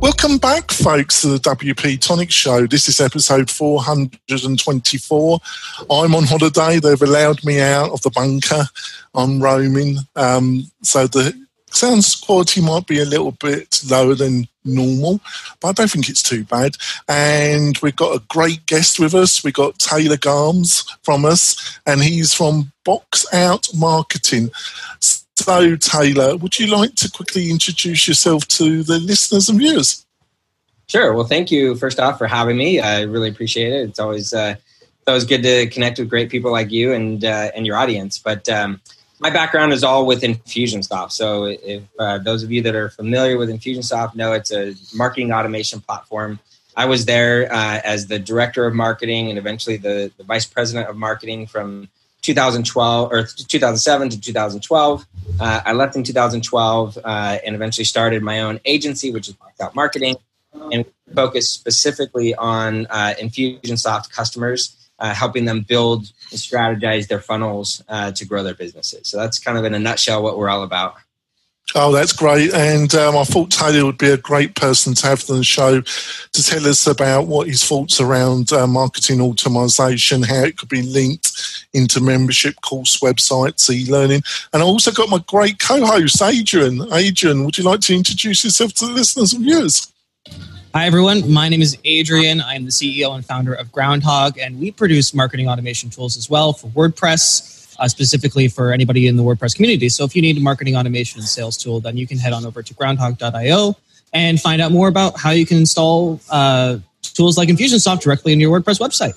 Welcome back, folks, to the WP Tonic Show. This is episode 424. I'm on holiday. They've allowed me out of the bunker. I'm roaming. Um, so the sound quality might be a little bit lower than normal, but I don't think it's too bad. And we've got a great guest with us. We've got Taylor Garms from us, and he's from Box Out Marketing. So, Taylor, would you like to quickly introduce yourself to the listeners and viewers? Sure. Well, thank you first off for having me. I really appreciate it. It's always uh, it's always good to connect with great people like you and uh, and your audience. But um, my background is all with Infusionsoft. So, if uh, those of you that are familiar with Infusionsoft know it's a marketing automation platform. I was there uh, as the director of marketing and eventually the, the vice president of marketing from 2012 or 2007 to 2012. Uh, I left in 2012 uh, and eventually started my own agency, which is Box Out Marketing, and focused specifically on uh, Infusionsoft customers, uh, helping them build and strategize their funnels uh, to grow their businesses. So that's kind of in a nutshell what we're all about. Oh, that's great. And um, I thought Taylor would be a great person to have on the show to tell us about what his thoughts around uh, marketing automation, how it could be linked into membership course websites, e-learning. And I also got my great co-host, Adrian. Adrian, would you like to introduce yourself to the listeners and viewers? Hi, everyone. My name is Adrian. I'm the CEO and founder of Groundhogg, and we produce marketing automation tools as well for WordPress uh, specifically for anybody in the WordPress community. So if you need a marketing automation and sales tool, then you can head on over to groundhogg.io and find out more about how you can install uh, tools like Infusionsoft directly in your WordPress website.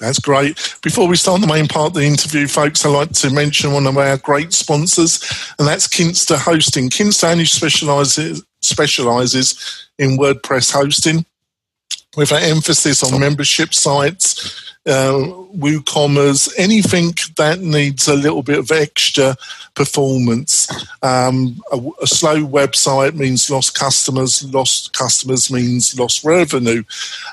That's great. Before we start the main part of the interview, folks, I'd like to mention one of our great sponsors, and that's Kinsta Hosting. Kinsta only specializes, specializes in WordPress hosting with an emphasis on membership sites, uh, WooCommerce, anything that needs a little bit of extra performance. Um, a, a, slow website means lost customers, lost customers means lost revenue.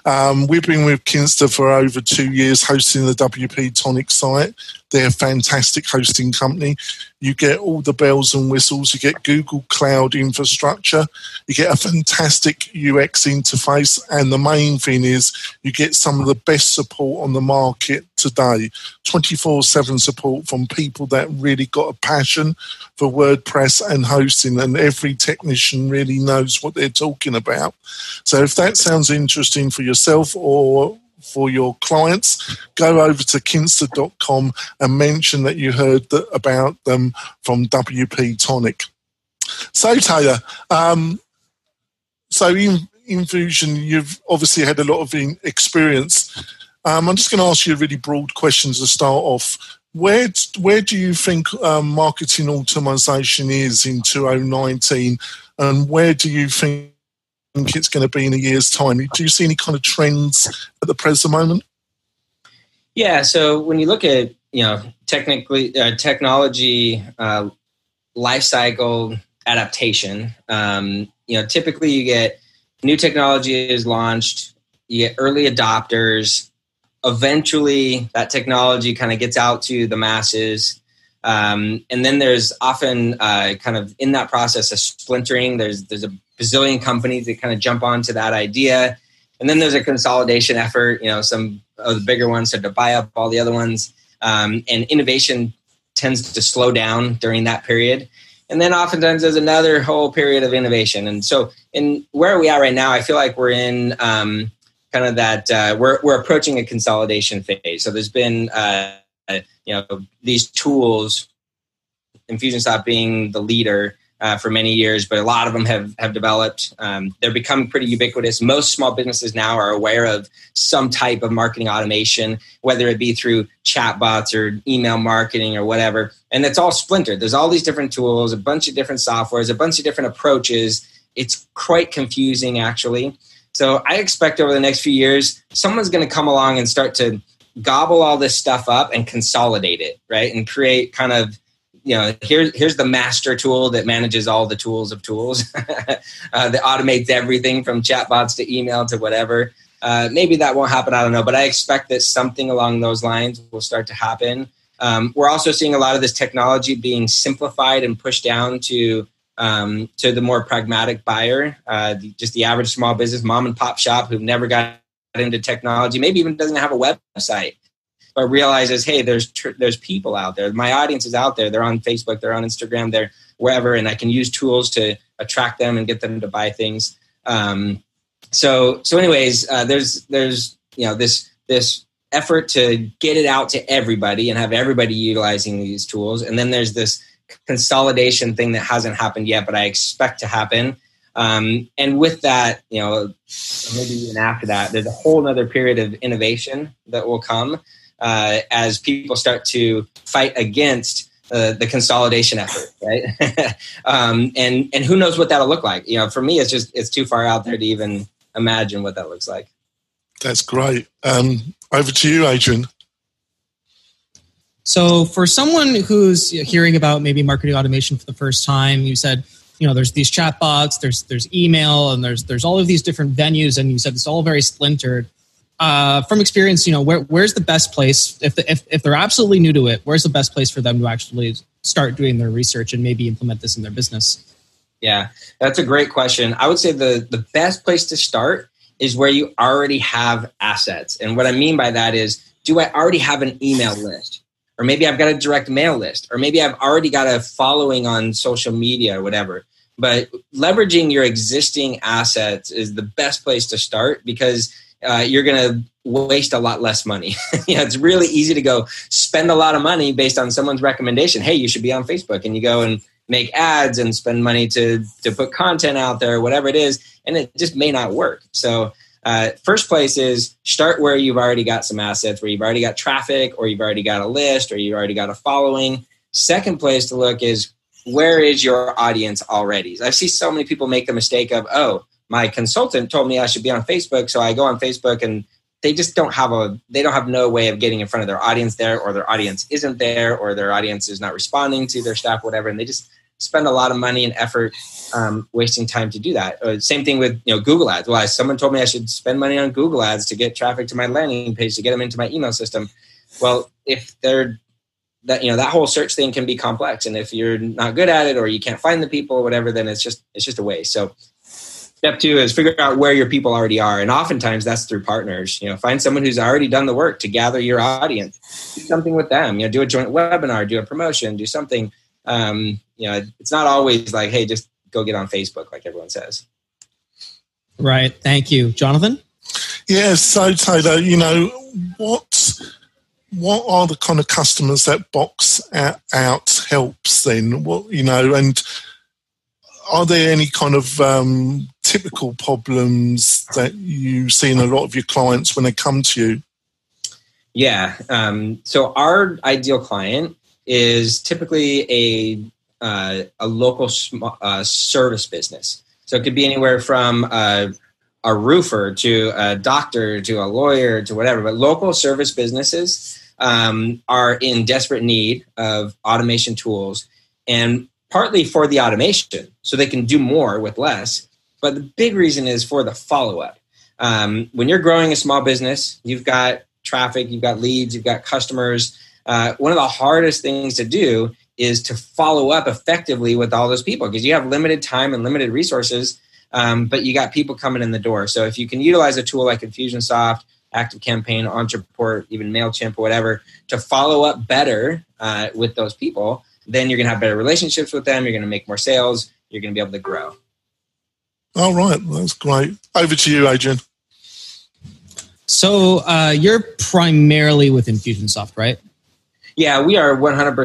Um, we've been with Kinsta for over two years hosting the WP Tonic site. They're a fantastic hosting company. You get all the bells and whistles. You get Google Cloud infrastructure. You get a fantastic UX interface. And the main thing is you get some of the best support on the market today 24 7 support from people that really got a passion for WordPress and hosting, and every technician really knows what they're talking about. So, if that sounds interesting for yourself or for your clients, go over to kinsta.com and mention that you heard about them from WP Tonic. So, Taylor, um, so in Infusion, you've obviously had a lot of experience um, I'm just going to ask you a really broad question to start off. Where where do you think um, marketing automation is in 2019, and where do you think it's going to be in a year's time? Do you see any kind of trends at the present moment? Yeah. So when you look at you know technically uh, technology uh, life cycle adaptation, um, you know typically you get new technology is launched, you get early adopters, eventually that technology kind of gets out to the masses. Um, and then there's often uh, kind of in that process a splintering there's there's a bazillion companies that kind of jump onto that idea. And then there's a consolidation effort you know some of the bigger ones start to buy up all the other ones. Um, and innovation tends to slow down during that period. And then oftentimes there's another whole period of innovation. And so in where we are right now i feel like we're in um, kind of that uh, we're we're approaching a consolidation phase. So there's been uh, you know these tools, Infusionsoft being the leader. Uh, for many years, but a lot of them have have developed. Um, they're becoming pretty ubiquitous. Most small businesses now are aware of some type of marketing automation, whether it be through chatbots or email marketing or whatever. And it's all splintered. There's all these different tools, a bunch of different softwares, a bunch of different approaches. It's quite confusing, actually. So I expect over the next few years, someone's going to come along and start to gobble all this stuff up and consolidate it, right? And create kind of you know, here's here's the master tool that manages all the tools of tools uh, that automates everything from chatbots to email to whatever. Uh, maybe that won't happen. I don't know, but I expect that something along those lines will start to happen. Um, we're also seeing a lot of this technology being simplified and pushed down to um, to the more pragmatic buyer, uh, the, just the average small business mom and pop shop who've never got into technology, maybe even doesn't have a website, but realizes, hey, there's tr- there's people out there. My audience is out there. They're on Facebook, they're on Instagram, they're wherever, and I can use tools to attract them and get them to buy things. Um, so so, anyways, uh, there's there's you know this this effort to get it out to everybody and have everybody utilizing these tools, and then there's this consolidation thing that hasn't happened yet, but I expect to happen. Um, and with that, you know, maybe even after that, there's a whole other period of innovation that will come uh, as people start to fight against uh, the consolidation effort, right? um, and and who knows what that'll look like? You know, for me, it's just it's too far out there to even imagine what that looks like. That's great. Um, over to you, Adrian. So, for someone who's hearing about maybe marketing automation for the first time, you said, you know, there's these chatbots, there's there's email, and there's there's all of these different venues, and you said it's all very splintered. Uh, from experience, you know, where where's the best place if, the, if if they're absolutely new to it? Where's the best place for them to actually start doing their research and maybe implement this in their business? Yeah, that's a great question. I would say the the best place to start is where you already have assets, and what I mean by that is, do I already have an email list? Or maybe I've got a direct mail list, or maybe I've already got a following on social media or whatever. But leveraging your existing assets is the best place to start because uh, you're going to waste a lot less money. you know, it's really easy to go spend a lot of money based on someone's recommendation. Hey, you should be on Facebook, and you go and make ads and spend money to to put content out there, whatever it is, and it just may not work. So uh, first place is start where you've already got some assets, where you've already got traffic, or you've already got a list, or you've already got a following. Second place to look is where is your audience already? I see so many people make the mistake of, oh, my consultant told me I should be on Facebook, so I go on Facebook and they just don't have a they don't have no way of getting in front of their audience there or their audience isn't there or their audience is not responding to their stuff whatever and they just spend a lot of money and effort um, wasting time to do that. Uh, same thing with you know Google Ads. Well, someone told me I should spend money on Google Ads to get traffic to my landing page to get them into my email system. Well, if they're that you know that whole search thing can be complex, and if you're not good at it or you can't find the people or whatever, then it's just it's just a waste. So. Step two is figure out where your people already are, and oftentimes that's through partners. You know, find someone who's already done the work to gather your audience. Do something with them. You know, do a joint webinar, do a promotion, do something um, you know, it's not always like, hey, just go get on Facebook, like everyone says. Right. Thank you, Jonathan. Yeah. So Taylor, you know what? What are the kind of customers that box out helps then? What you know, and are there any kind of um, typical problems that you see in a lot of your clients when they come to you? Yeah. Um, so our ideal client is typically a uh, a local sm- uh, service business. So it could be anywhere from uh, a roofer to a doctor to a lawyer to whatever. But local service businesses um, are in desperate need of automation tools, and partly for the automation, so they can do more with less. But the big reason is for the follow up. Um, when you're growing a small business, you've got traffic, you've got leads, you've got customers uh, one of the hardest things to do is to follow up effectively with all those people because you have limited time and limited resources, um, but you got people coming in the door. So if you can utilize a tool like Infusionsoft, Active Campaign, Ontraport, even Mailchimp or whatever to follow up better uh, with those people, then you're going to have better relationships with them. You're going to make more sales. You're going to be able to grow. All right, that's great. Over to you, Adrian. So uh, you're primarily with Infusionsoft, right? Yeah, we are 100%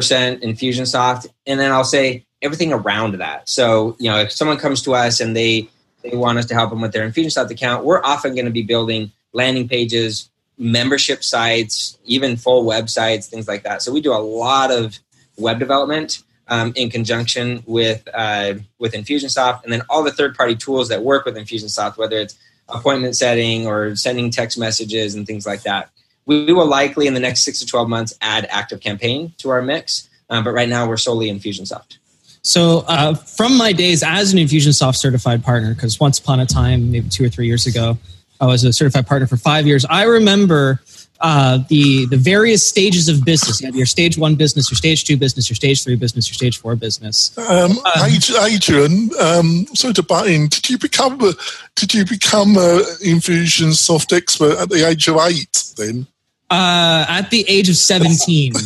Infusionsoft, and then I'll say everything around that. So, you know, if someone comes to us and they they want us to help them with their Infusionsoft account, we're often going to be building landing pages, membership sites, even full websites, things like that. So we do a lot of web development um, in conjunction with uh, with Infusionsoft, and then all the third party tools that work with Infusionsoft, whether it's appointment setting or sending text messages and things like that we will likely in the next six to 12 months add active campaign to our mix uh, but right now we're solely Infusionsoft. So, uh, from my days as an Infusionsoft certified partner, because once upon a time, maybe two or three years ago, I was a certified partner for five years. I remember uh, the the various stages of business. You have your stage one business, your stage two business, your stage three business, your stage four business. Um, uh, Adrian, um, sorry to butt in. Did you become a, did you become a Infusionsoft expert at the age of eight? Then uh, at the age of seventeen.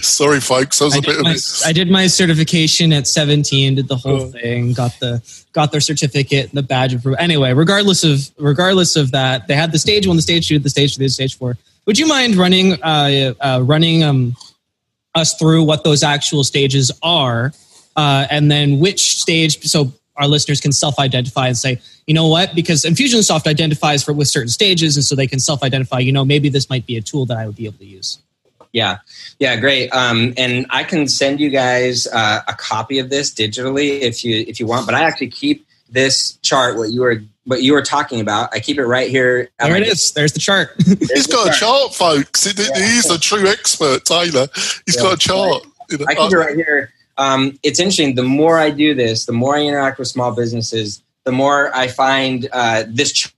Sorry, folks. I was I a bit my, I did my certification at 17, did the whole Oh. thing, got the got their certificate, the badge of anyway. Regardless of regardless of that, they had the stage one, the stage two, the stage three, the stage four. Would you mind running uh, uh, running um, us through what those actual stages are, uh, and then which stage? So our listeners can self-identify and say, you know what? Because Infusionsoft identifies for with certain stages, and so they can self-identify. You know, maybe this might be a tool that I would be able to use. Yeah, yeah, great. Um, and I can send you guys uh, a copy of this digitally if you if you want. But I actually keep this chart what you were what you were talking about. I keep it right here. at There my it is. There's the chart. He's got a chart, folks. He- He's a true expert, Taylor. He's Yeah. got a chart. I keep it right here. Um, it's interesting. The more I do this, the more I interact with small businesses, the more I find uh, this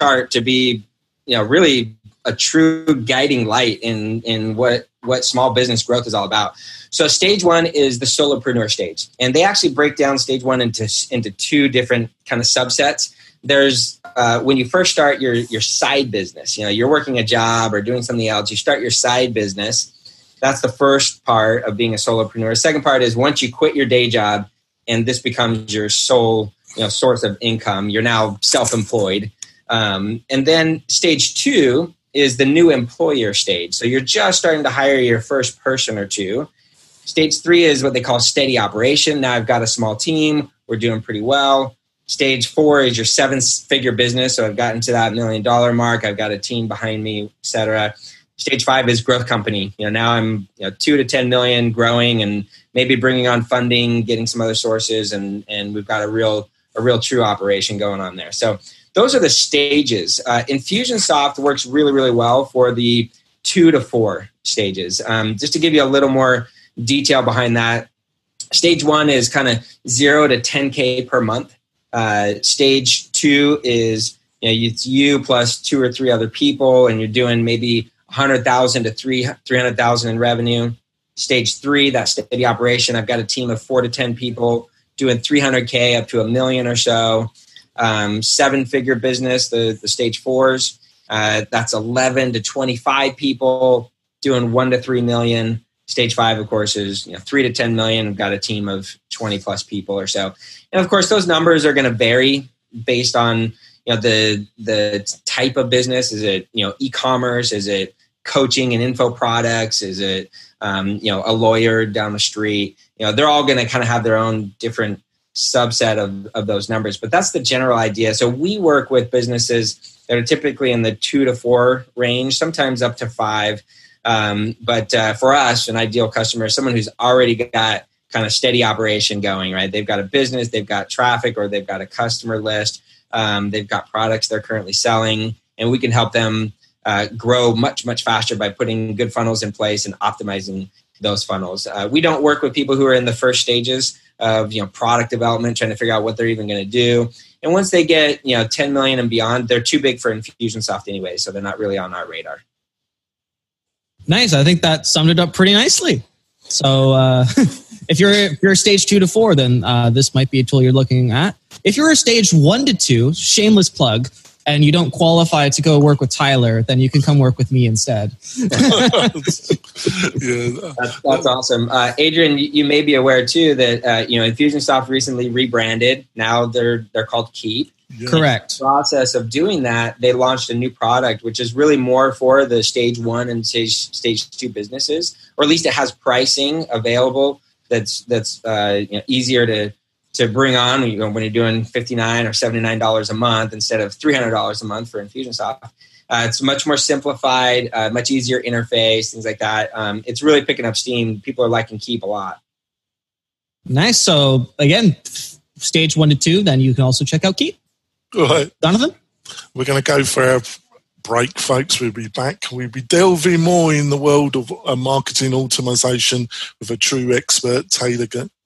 chart to be, you know, really a true guiding light in in what what small business growth is all about. So, stage one is the solopreneur stage, and they actually break down stage one into into two different kind of subsets. There's uh, when you first start your your side business. You know, you're working a job or doing something else. You start your side business that's the first part of being a solopreneur. The second part is once you quit your day job and this becomes your sole you know, source of income, you're now self-employed. Um, and then stage two is the new employer stage. So you're just starting to hire your first person or two. Stage three is what they call steady operation. Now I've got a small team. We're doing pretty well. Stage four is your seven figure business. So I've gotten to that million dollar mark. I've got a team behind me, et cetera stage five is growth company. You know now i'm you know two to 10 million growing and maybe bringing on funding getting some other sources and and we've got a real a real true operation going on there. So those are the stages. Uh, infusionsoft works really really well for the two to four stages. Um, just to give you a little more detail behind that stage one is kind of zero to 10k per month. Uh, stage two is you know, it's you plus two or three other people and you're doing maybe 100,000 to 3 300,000 in revenue. Stage 3, that steady operation, I've got a team of 4 to 10 people doing 300k up to a million or so. Um, seven figure business, the the stage 4s, uh, that's 11 to 25 people doing 1 to 3 million. Stage 5 of course is, you know, 3 to 10 million. I've got a team of 20 plus people or so. And of course those numbers are going to vary based on you know the the type of business is it you know e-commerce is it coaching and info products? Is it um, you know a lawyer down the street? You know they're all going to kind of have their own different subset of, of those numbers but that's the general idea. So we work with businesses that are typically in the two to four range sometimes up to five. Um, but uh, for us an ideal customer is someone who's already got kind of steady operation going right? They've got a business they've got traffic or they've got a customer list um, they've got products they're currently selling, and we can help them uh, grow much, much faster by putting good funnels in place and optimizing those funnels. Uh, we don't work with people who are in the first stages of you know product development, trying to figure out what they're even going to do. And once they get you know 10 million and beyond, they're too big for Infusionsoft anyway, so they're not really on our radar. Nice. I think that summed it up pretty nicely. So uh, if you're if you're stage two to four, then uh, this might be a tool you're looking at. If you're a stage one to two, shameless plug, and you don't qualify to go work with Tyler, then you can come work with me instead. yeah, That's, that's awesome, uh, Adrian. You, you may be aware too that uh, you know Infusionsoft recently rebranded. Now they're they're called Keap. yeah. Correct. process of doing that, they launched a new product, which is really more for the stage one and stage stage two businesses, or at least it has pricing available that's that's uh, you know, easier to to bring on when, you, when you're doing fifty nine or seventy nine dollars a month instead of three hundred dollars a month for Infusionsoft. Uh, it's much more simplified, uh, much easier interface, things like that. Um, it's really picking up steam. People are liking Keap a lot. Nice. So again, stage one to two, then you can also check out Keap. All right, Jonathan? we're going to go for our break, folks. We'll be back. We'll be delving more in the world of uh, marketing automation with a true expert, Taylor.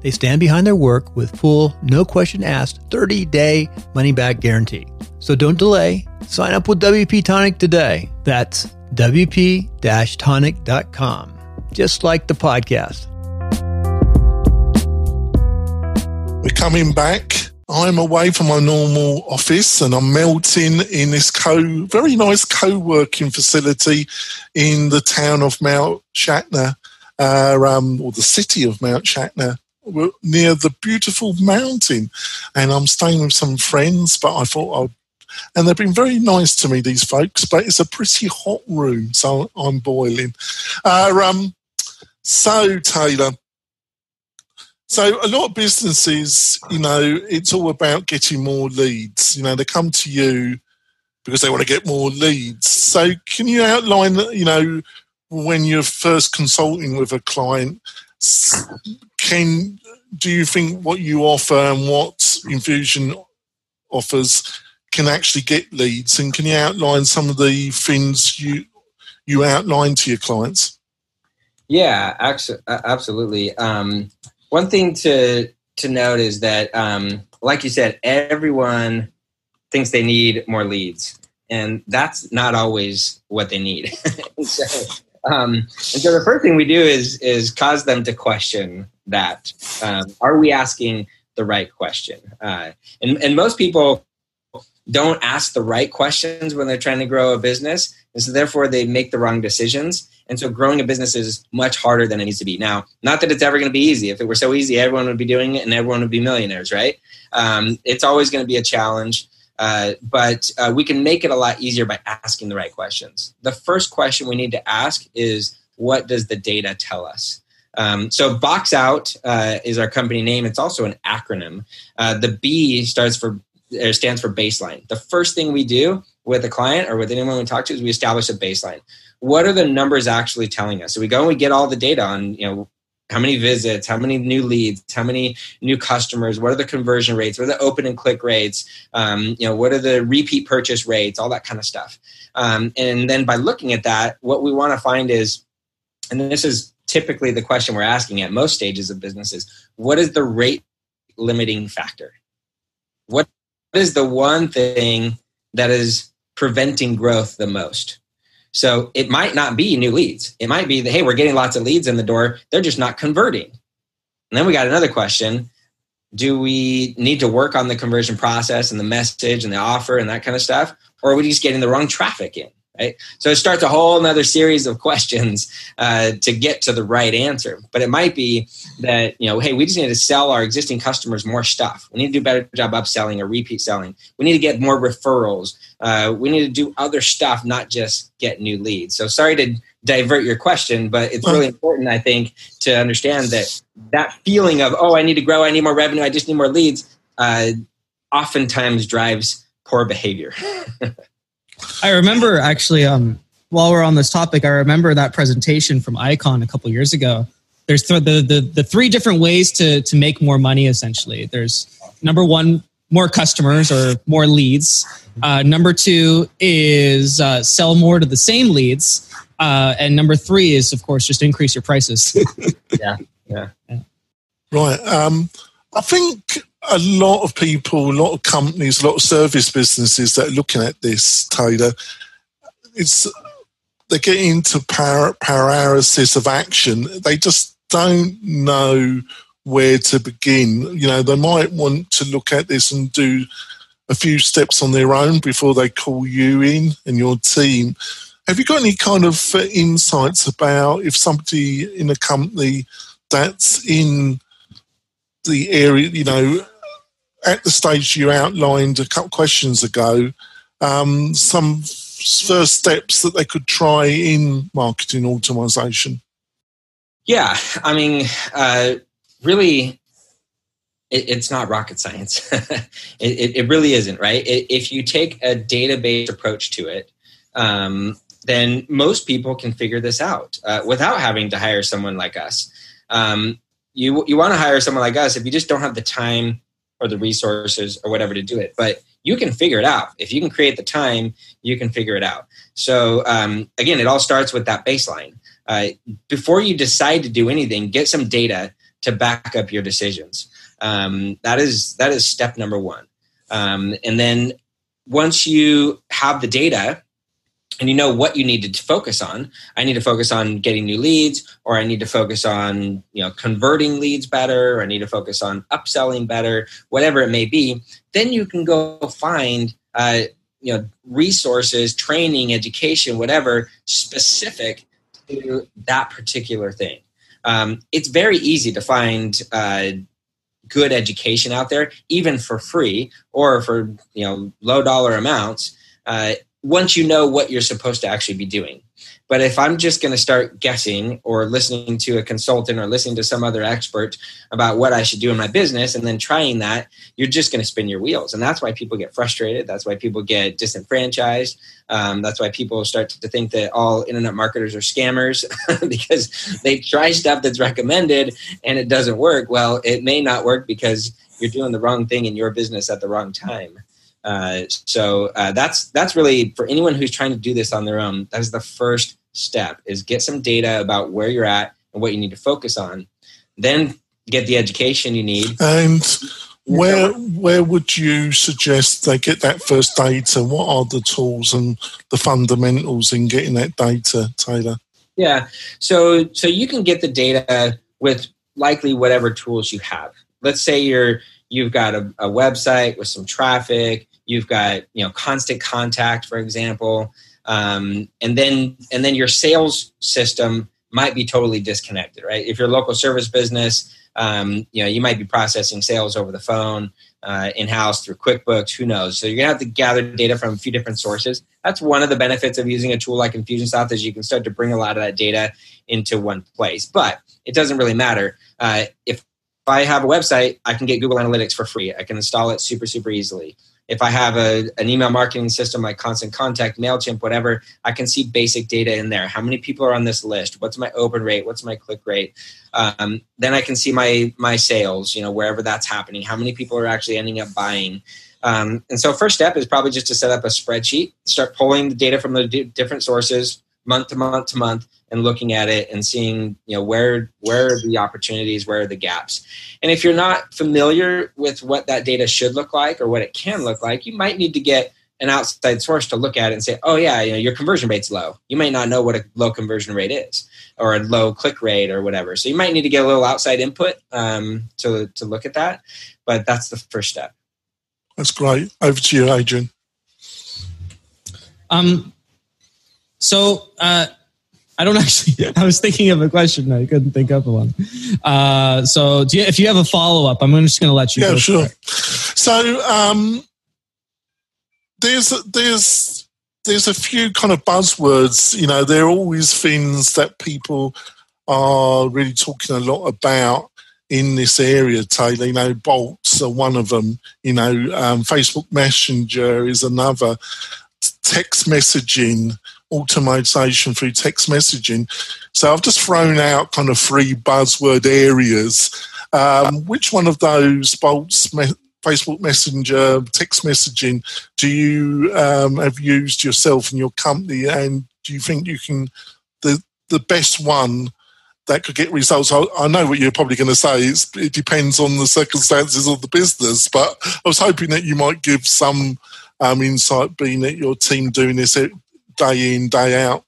They stand behind their work with full, no question asked, 30 day money back guarantee. So don't delay. Sign up with WP Tonic today. That's WP tonic.com, just like the podcast. We're coming back. I'm away from my normal office and I'm melting in this co very nice co-working facility in the town of Mount Shasta, uh, um, or the city of Mount Shasta, near the beautiful mountain. And I'm staying with some friends, but I thought I'd and they've been very nice to me, these folks. But it's a pretty hot room, so I'm boiling. Uh, um, so Taylor, so a lot of businesses, you know, it's all about getting more leads. You know, they come to you because they want to get more leads. So can you outline, that, you know, when you're first consulting with a client, can do you think what you offer and what Infusion offers can actually get leads? And can you outline some of the things you you outline to your clients? Yeah, absolutely. Um, one thing to to note is that, um, like you said, everyone thinks they need more leads, and that's not always what they need. so, um, and so the first thing we do is is cause them to question that: um, Are we asking the right question? Uh, and and most people don't ask the right questions when they're trying to grow a business, and so therefore they make the wrong decisions. And so growing a business is much harder than it needs to be. Now, not that it's ever going to be easy. If it were so easy, everyone would be doing it and everyone would be millionaires, right? Um, it's always going to be a challenge. Uh, but uh, we can make it a lot easier by asking the right questions. The first question we need to ask is what does the data tell us? Um, so Box Out uh, is our company name. It's also an acronym. Uh, the B starts for stands for baseline. The first thing we do with a client or with anyone we talk to is we establish a baseline what are the numbers actually telling us? So we go and we get all the data on, you know, how many visits, how many new leads, how many new customers, what are the conversion rates, what are the open and click rates, um, you know, what are the repeat purchase rates, all that kind of stuff. Um, and then by looking at that, what we want to find is, and this is typically the question we're asking at most stages of businesses, what is the rate limiting factor? What is the one thing that is preventing growth the most? So it might not be new leads. It might be that, hey, we're getting lots of leads in the door. They're just not converting. And then we got another question. Do we need to work on the conversion process and the message and the offer and that kind of stuff? Or are we just getting the wrong traffic in? Right? So it starts a whole another series of questions uh, to get to the right answer. But it might be that, you know, hey, we just need to sell our existing customers more stuff. We need to do a better job upselling or repeat selling. We need to get more referrals. Uh, we need to do other stuff, not just get new leads. So sorry to divert your question, but it's really important, I think, to understand that that feeling of, oh, I need to grow, I need more revenue, I just need more leads, uh, oftentimes drives poor behavior. I remember actually, um, while we're on this topic, I remember that presentation from Icon a couple years ago. There's th- the, the the three different ways to to make more money. Essentially, there's number one, more customers or more leads. Uh, number two is uh, sell more to the same leads, uh, and number three is, of course, just increase your prices. yeah, yeah, yeah. Right. Um, I think a lot of people, a lot of companies, a lot of service businesses that are looking at this, Taylor, it's they're getting into par- paralysis of action. They just don't know where to begin. You know, they might want to look at this and do a few steps on their own before they call you in and your team. Have you got any kind of uh, insights about if somebody in a company that's in the area, you know, at the stage you outlined a couple questions ago, um, some first steps that they could try in marketing automation? Yeah, I mean, uh, really, it, it's not rocket science. it, it, it, really isn't, right? if you take a database approach to it, um, then most people can figure this out uh, without having to hire someone like us. Um, you you want to hire someone like us if you just don't have the time or the resources or whatever to do it, but you can figure it out. If you can create the time, you can figure it out. So um, again, it all starts with that baseline. Uh, before you decide to do anything, get some data to back up your decisions. Um, that is that is step number one. Um, and then once you have the data, and you know what you need to focus on. I need to focus on getting new leads or i need to focus on you know converting leads better or i need to focus on upselling better whatever it may be. Then you can go find uh, you know resources training education whatever specific to that particular thing. Um, it's very easy to find uh, good education out there even for free or for you know low dollar amounts. Uh, once you know what you're supposed to actually be doing. But if I'm just going to start guessing or listening to a consultant or listening to some other expert about what I should do in my business and then trying that, you're just going to spin your wheels. And that's why people get frustrated. That's why people get disenfranchised. Um, that's why people start to think that all internet marketers are scammers because they try stuff that's recommended and it doesn't work. Well, it may not work because you're doing the wrong thing in your business at the wrong time. Uh, so uh, that's that's really for anyone who's trying to do this on their own. That is the first step: is get some data about where you're at and what you need to focus on. Then get the education you need. And where where would you suggest they get that first data? What are the tools and the fundamentals in getting that data, Taylor? Yeah, so so you can get the data with likely whatever tools you have. Let's say you're you've got a, a website with some traffic you've got you know constant contact for example um, and then and then your sales system might be totally disconnected right? If you're a local service business um, you know you might be processing sales over the phone uh, in-house through quickbooks who knows? So you're to have to gather data from a few different sources. That's one of the benefits of using a tool like infusionsoft is you can start to bring a lot of that data into one place. But it doesn't really matter. Uh, if I have a website, I can get Google Analytics for free. I can install it super, super easily. If I have a, an email marketing system like Constant Contact, MailChimp, whatever, I can see basic data in there. How many people are on this list? What's my open rate? What's my click rate? Um, then I can see my my sales, you know, wherever that's happening. How many people are actually ending up buying? Um, and so, first step is probably just to set up a spreadsheet, start pulling the data from the d- different sources, month to month to month and looking at it and seeing you know where where are the opportunities where are the gaps? And if you're not familiar with what that data should look like or what it can look like you might need to get an outside source to look at it and say oh yeah you know your conversion rate's low. You might not know what a low conversion rate is or a low click rate or whatever. So you might need to get a little outside input um, to, to look at that but that's the first step. That's great. Over to you adrian. Um, so uh, I don't actually. I was thinking of a question. I couldn't think of one. Uh, so you, if you have a follow up, I'm just going to let you. Know. Yeah, sure. So um, there's there's there's a few kind of buzzwords. You know, there are always things that people are really talking a lot about in this area, Taylor. You know, bots are one of them. You know, um, Facebook Messenger is another. Text messaging automation through text messaging. So I've just thrown out kind of three buzzword areas. Um, which one of those bots, me- Facebook Messenger, text messaging, do you um, have used yourself and your company, and do you think you can the the best one that could get results? I, know what you're probably going to say. It's, it depends on the circumstances of the business, but I was hoping that you might give some um, insight, being that your team doing this day in day out?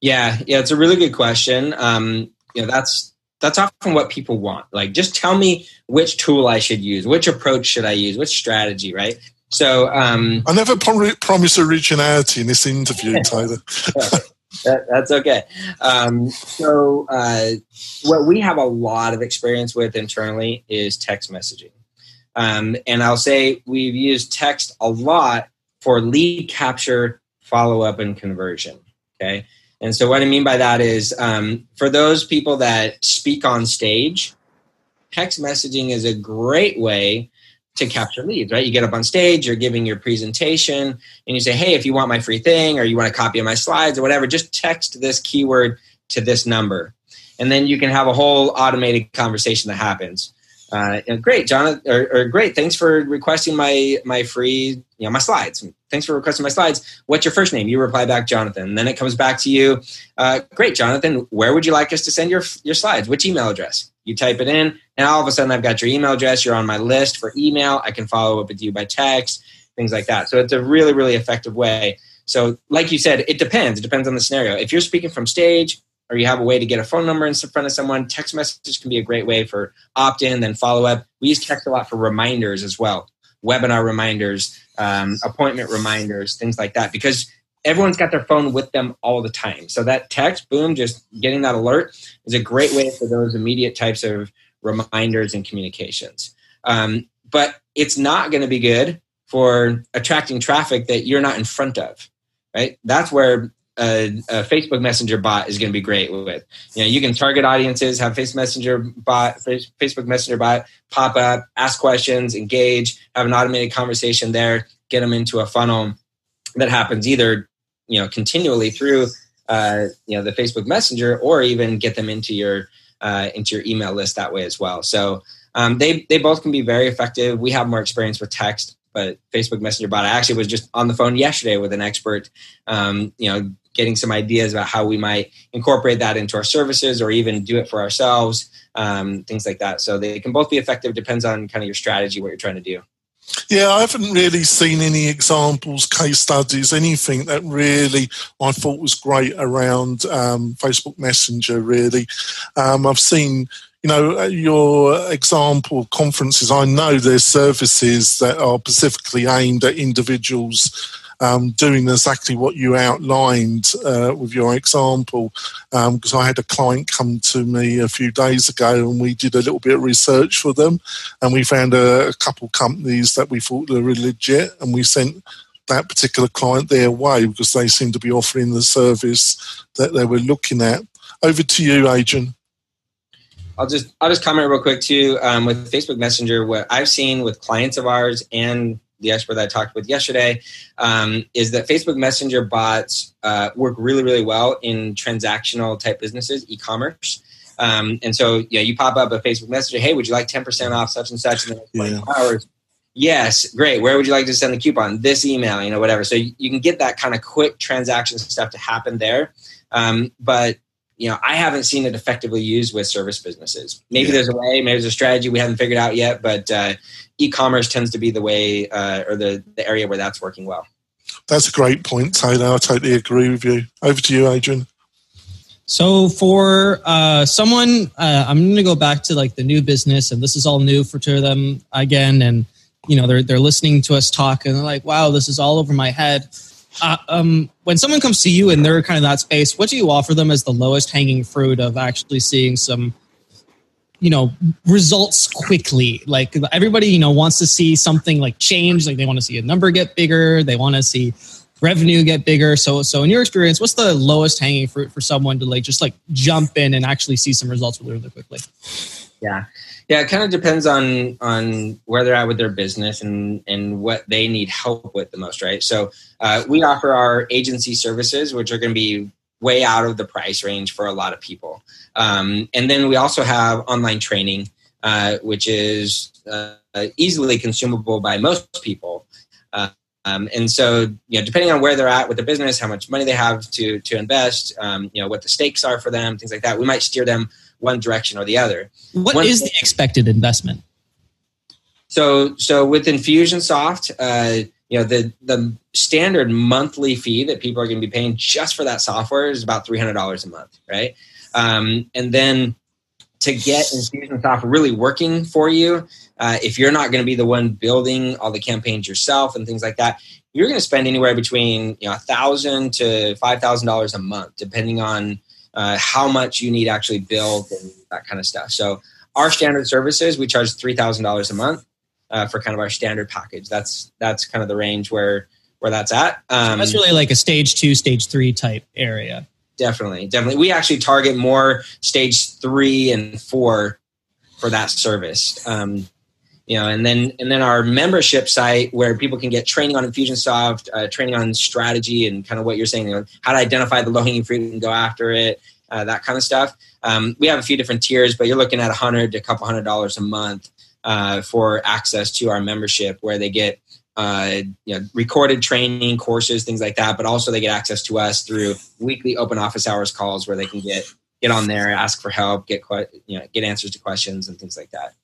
Yeah, yeah, it's a really good question. Um, you know, that's that's often what people want. Like, just tell me which tool I should use, which approach should I use, which strategy, right? So, um, I never prom- promise originality in this interview, Tyler. that, that's okay. Um, so, uh, what we have a lot of experience with internally is text messaging. Um, and I'll say we've used text a lot for lead capture follow up and conversion. Okay. And so, what I mean by that is um, for those people that speak on stage, text messaging is a great way to capture leads, right? You get up on stage, you're giving your presentation, and you say, Hey, if you want my free thing or you want a copy of my slides or whatever, just text this keyword to this number. And then you can have a whole automated conversation that happens. Uh, great, Jonathan, or, or, great. Thanks for requesting my my free, you know, my slides. Thanks for requesting my slides. What's your first name? You reply back, Jonathan. And then it comes back to you. Uh, great, Jonathan. Where would you like us to send your your slides? Which email address? You type it in. Now all of a sudden, I've got your email address. You're on my list for email. I can follow up with you by text, things like that. So it's a really, really effective way. So, like you said, it depends. It depends on the scenario. If you're speaking from stage, or you have a way to get a phone number in front of someone, text messages can be a great way for opt in, then follow up. We use text a lot for reminders as well, webinar reminders, um, appointment reminders, things like that, because everyone's got their phone with them all the time. So that text, boom, just getting that alert is a great way for those immediate types of reminders and communications. Um, but it's not going to be good for attracting traffic that you're not in front of, right? That's where a, a, Facebook Messenger bot is going to be great with. You know, you can target audiences, have Facebook Messenger bot, Facebook Messenger bot pop up, ask questions, engage, have an automated conversation there, get them into a funnel that happens either you know continually through uh, you know the Facebook Messenger, or even get them into your uh, into your email list that way as well. So um, they they both can be very effective. We have more experience with text, but Facebook Messenger bot. I actually was just on the phone yesterday with an expert, um, you know, getting some ideas about how we might incorporate that into our services or even do it for ourselves, um, things like that. So they can both be effective. Depends on kind of your strategy, what you're trying to do. Yeah, I haven't really seen any examples, case studies, anything that really I thought was great around um, Facebook Messenger. Really, um, I've seen you know, uh, your example conferences, I know there's services that are specifically aimed at individuals um, doing exactly what you outlined uh, with your example. Because um, I had a client come to me a few days ago and we did a little bit of research for them and we found a, a couple companies that we thought were legit and we sent that particular client their way because they seemed to be offering the service that they were looking at. Over to you, Adrian. I'll just I'll just comment real quick too um, with Facebook Messenger. What I've seen with clients of ours and the expert that I talked with yesterday, um, is that Facebook Messenger bots uh, work really, really well in transactional type businesses, e-commerce. Um, and so, yeah, you pop up a Facebook Messenger, hey, would you like 10% off such and such in the next yeah. hours? Yes, great. Where would you like to send the coupon? This email, you know, whatever. So you can get that kind of quick transaction stuff to happen there. Um, but you know, I haven't seen it effectively used with service businesses. Maybe yeah. there's a way, maybe there's a strategy we haven't figured out yet, but uh, e-commerce tends to be the way uh, or the, the area where that's working well. That's a great point, Taylor. I totally agree with you. Over to you, Adrian. So for uh, someone, uh, I'm going to go back to like the new business, and this is all new for to them again, and you know they're they're listening to us talk, and they're like, "Wow, this is all over my head." Uh, um, when someone comes to you and they're kind of that space, what do you offer them as the lowest hanging fruit of actually seeing some you know results quickly? Like everybody you know wants to see something like change like they want to see a number get bigger they want to see revenue get bigger. So so in your experience what's the lowest hanging fruit for someone to like just like jump in and actually see some results really, really quickly yeah yeah it kind of depends on on where they're at with their business and and what they need help with the most right so uh, we offer our agency services which are going to be way out of the price range for a lot of people. Um, and then we also have online training, uh, which is uh, easily consumable by most people. Uh, um, and so, you know, depending on where they're at with the business, how much money they have to to invest, um, you know, what the stakes are for them, things like that, we might steer them one direction or the other. What one is the expected investment? So, so with Infusionsoft, uh, you know the the standard monthly fee that people are going to be paying just for that software is about three hundred dollars a month, right? Um, and then to get Infusionsoft really working for you, uh, if you're not going to be the one building all the campaigns yourself and things like that, you're going to spend anywhere between you know a thousand to five thousand dollars a month, depending on uh, how much you need actually build and that kind of stuff. So our standard services, we charge three thousand dollars a month uh, for kind of our standard package. That's that's kind of the range where where that's at. Um, that's really like a stage two, stage three type area. definitely, definitely. We actually target more stage three and four for that service. Um, you know, and then and then our membership site where people can get training on Infusionsoft, uh, training on strategy, and kind of what you're saying, you know, how to identify the low hanging fruit and go after it, uh, that kind of stuff. Um, we have a few different tiers, but you're looking at a hundred to a couple hundred dollars a month uh, for access to our membership, where they get uh, you know, recorded training courses, things like that. But also they get access to us through weekly open office hours calls where they can get get on there, ask for help, get you know get answers to questions and things like that.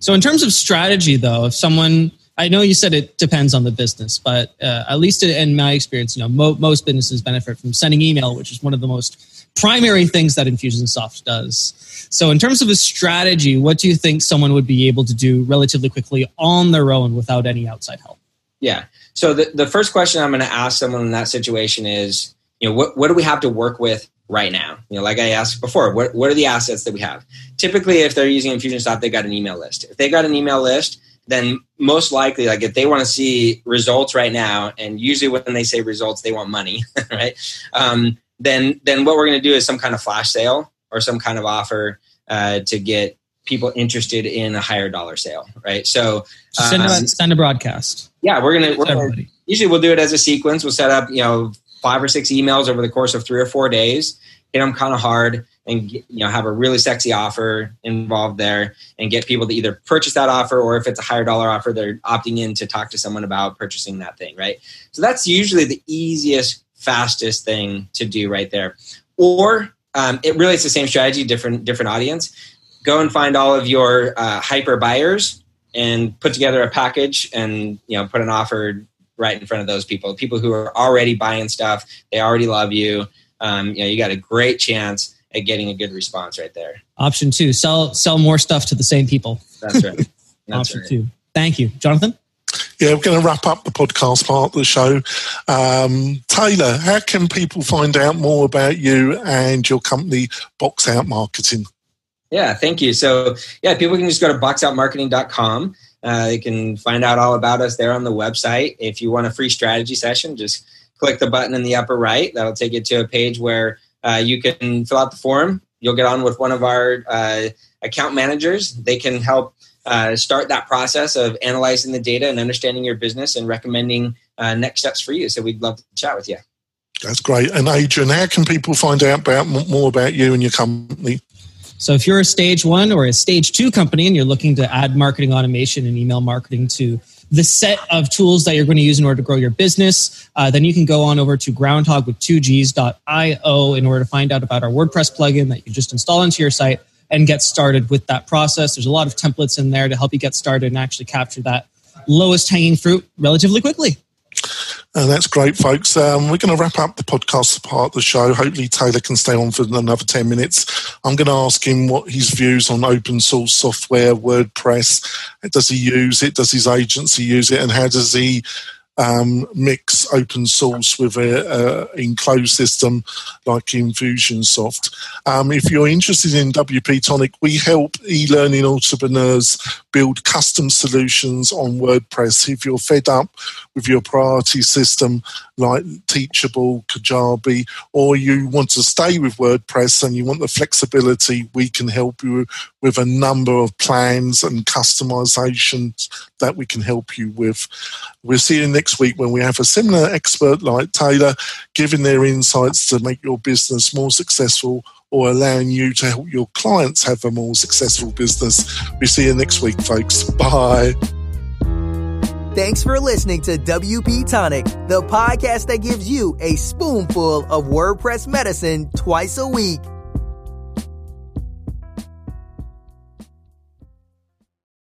So in terms of strategy, though, if someone I know you said it depends on the business, but uh, at least in my experience, you know, mo- most businesses benefit from sending email, which is one of the most primary things that Infusionsoft does. So, in terms of a strategy, what do you think someone would be able to do relatively quickly on their own without any outside help? Yeah. So, the, the first question I'm going to ask someone in that situation is, you know, what, what do we have to work with right now? You know, like I asked before, what, what are the assets that we have? Typically, if they're using Infusionsoft, they've got an email list. If they got an email list, then most likely, like if they want to see results right now, and usually when they say results, they want money, right? Um, then then what we're going to do is some kind of flash sale or some kind of offer uh, to get people interested in a higher dollar sale, right? So send, um, a, send a broadcast. Yeah, we're gonna, we're gonna usually we'll do it as a sequence. We'll set up you know five or six emails over the course of three or four days. Hit them kind of hard and you know have a really sexy offer involved there and get people to either purchase that offer or if it's a higher dollar offer they're opting in to talk to someone about purchasing that thing right so that's usually the easiest fastest thing to do right there or um, it really it's the same strategy different different audience go and find all of your uh, hyper buyers and put together a package and you know put an offer right in front of those people people who are already buying stuff they already love you um, you know you got a great chance at getting a good response right there. Option two: sell sell more stuff to the same people. That's right. That's Option right. two. Thank you, Jonathan. Yeah, we're going to wrap up the podcast part of the show. Um, Taylor, how can people find out more about you and your company, Box Out Marketing? Yeah, thank you. So, yeah, people can just go to boxoutmarketing.com. Uh, they can find out all about us there on the website. If you want a free strategy session, just click the button in the upper right. That'll take you to a page where uh, you can fill out the form. You'll get on with one of our uh, account managers. They can help uh, start that process of analyzing the data and understanding your business and recommending uh, next steps for you. So we'd love to chat with you. That's great. And Adrian, how can people find out about more about you and your company? So if you're a stage one or a stage two company and you're looking to add marketing automation and email marketing to the set of tools that you're going to use in order to grow your business, uh, then you can go on over to groundhog with 2gs.io in order to find out about our WordPress plugin that you just install into your site and get started with that process. There's a lot of templates in there to help you get started and actually capture that lowest hanging fruit relatively quickly. And that's great, folks. Um, we're going to wrap up the podcast part of the show. Hopefully, Taylor can stay on for another 10 minutes. I'm going to ask him what his views on open source software, WordPress. Does he use it? Does his agency use it? And how does he um, mix open source with a, a enclosed system like Infusionsoft. Um, if you're interested in WP Tonic, we help e-learning entrepreneurs build custom solutions on WordPress. If you're fed up with your priority system like Teachable, Kajabi, or you want to stay with WordPress and you want the flexibility, we can help you with a number of plans and customizations that we can help you with. We'll see you next week when we have a similar expert like Taylor giving their insights to make your business more successful or allowing you to help your clients have a more successful business. We see you next week, folks. Bye. Thanks for listening to WP Tonic, the podcast that gives you a spoonful of WordPress medicine twice a week.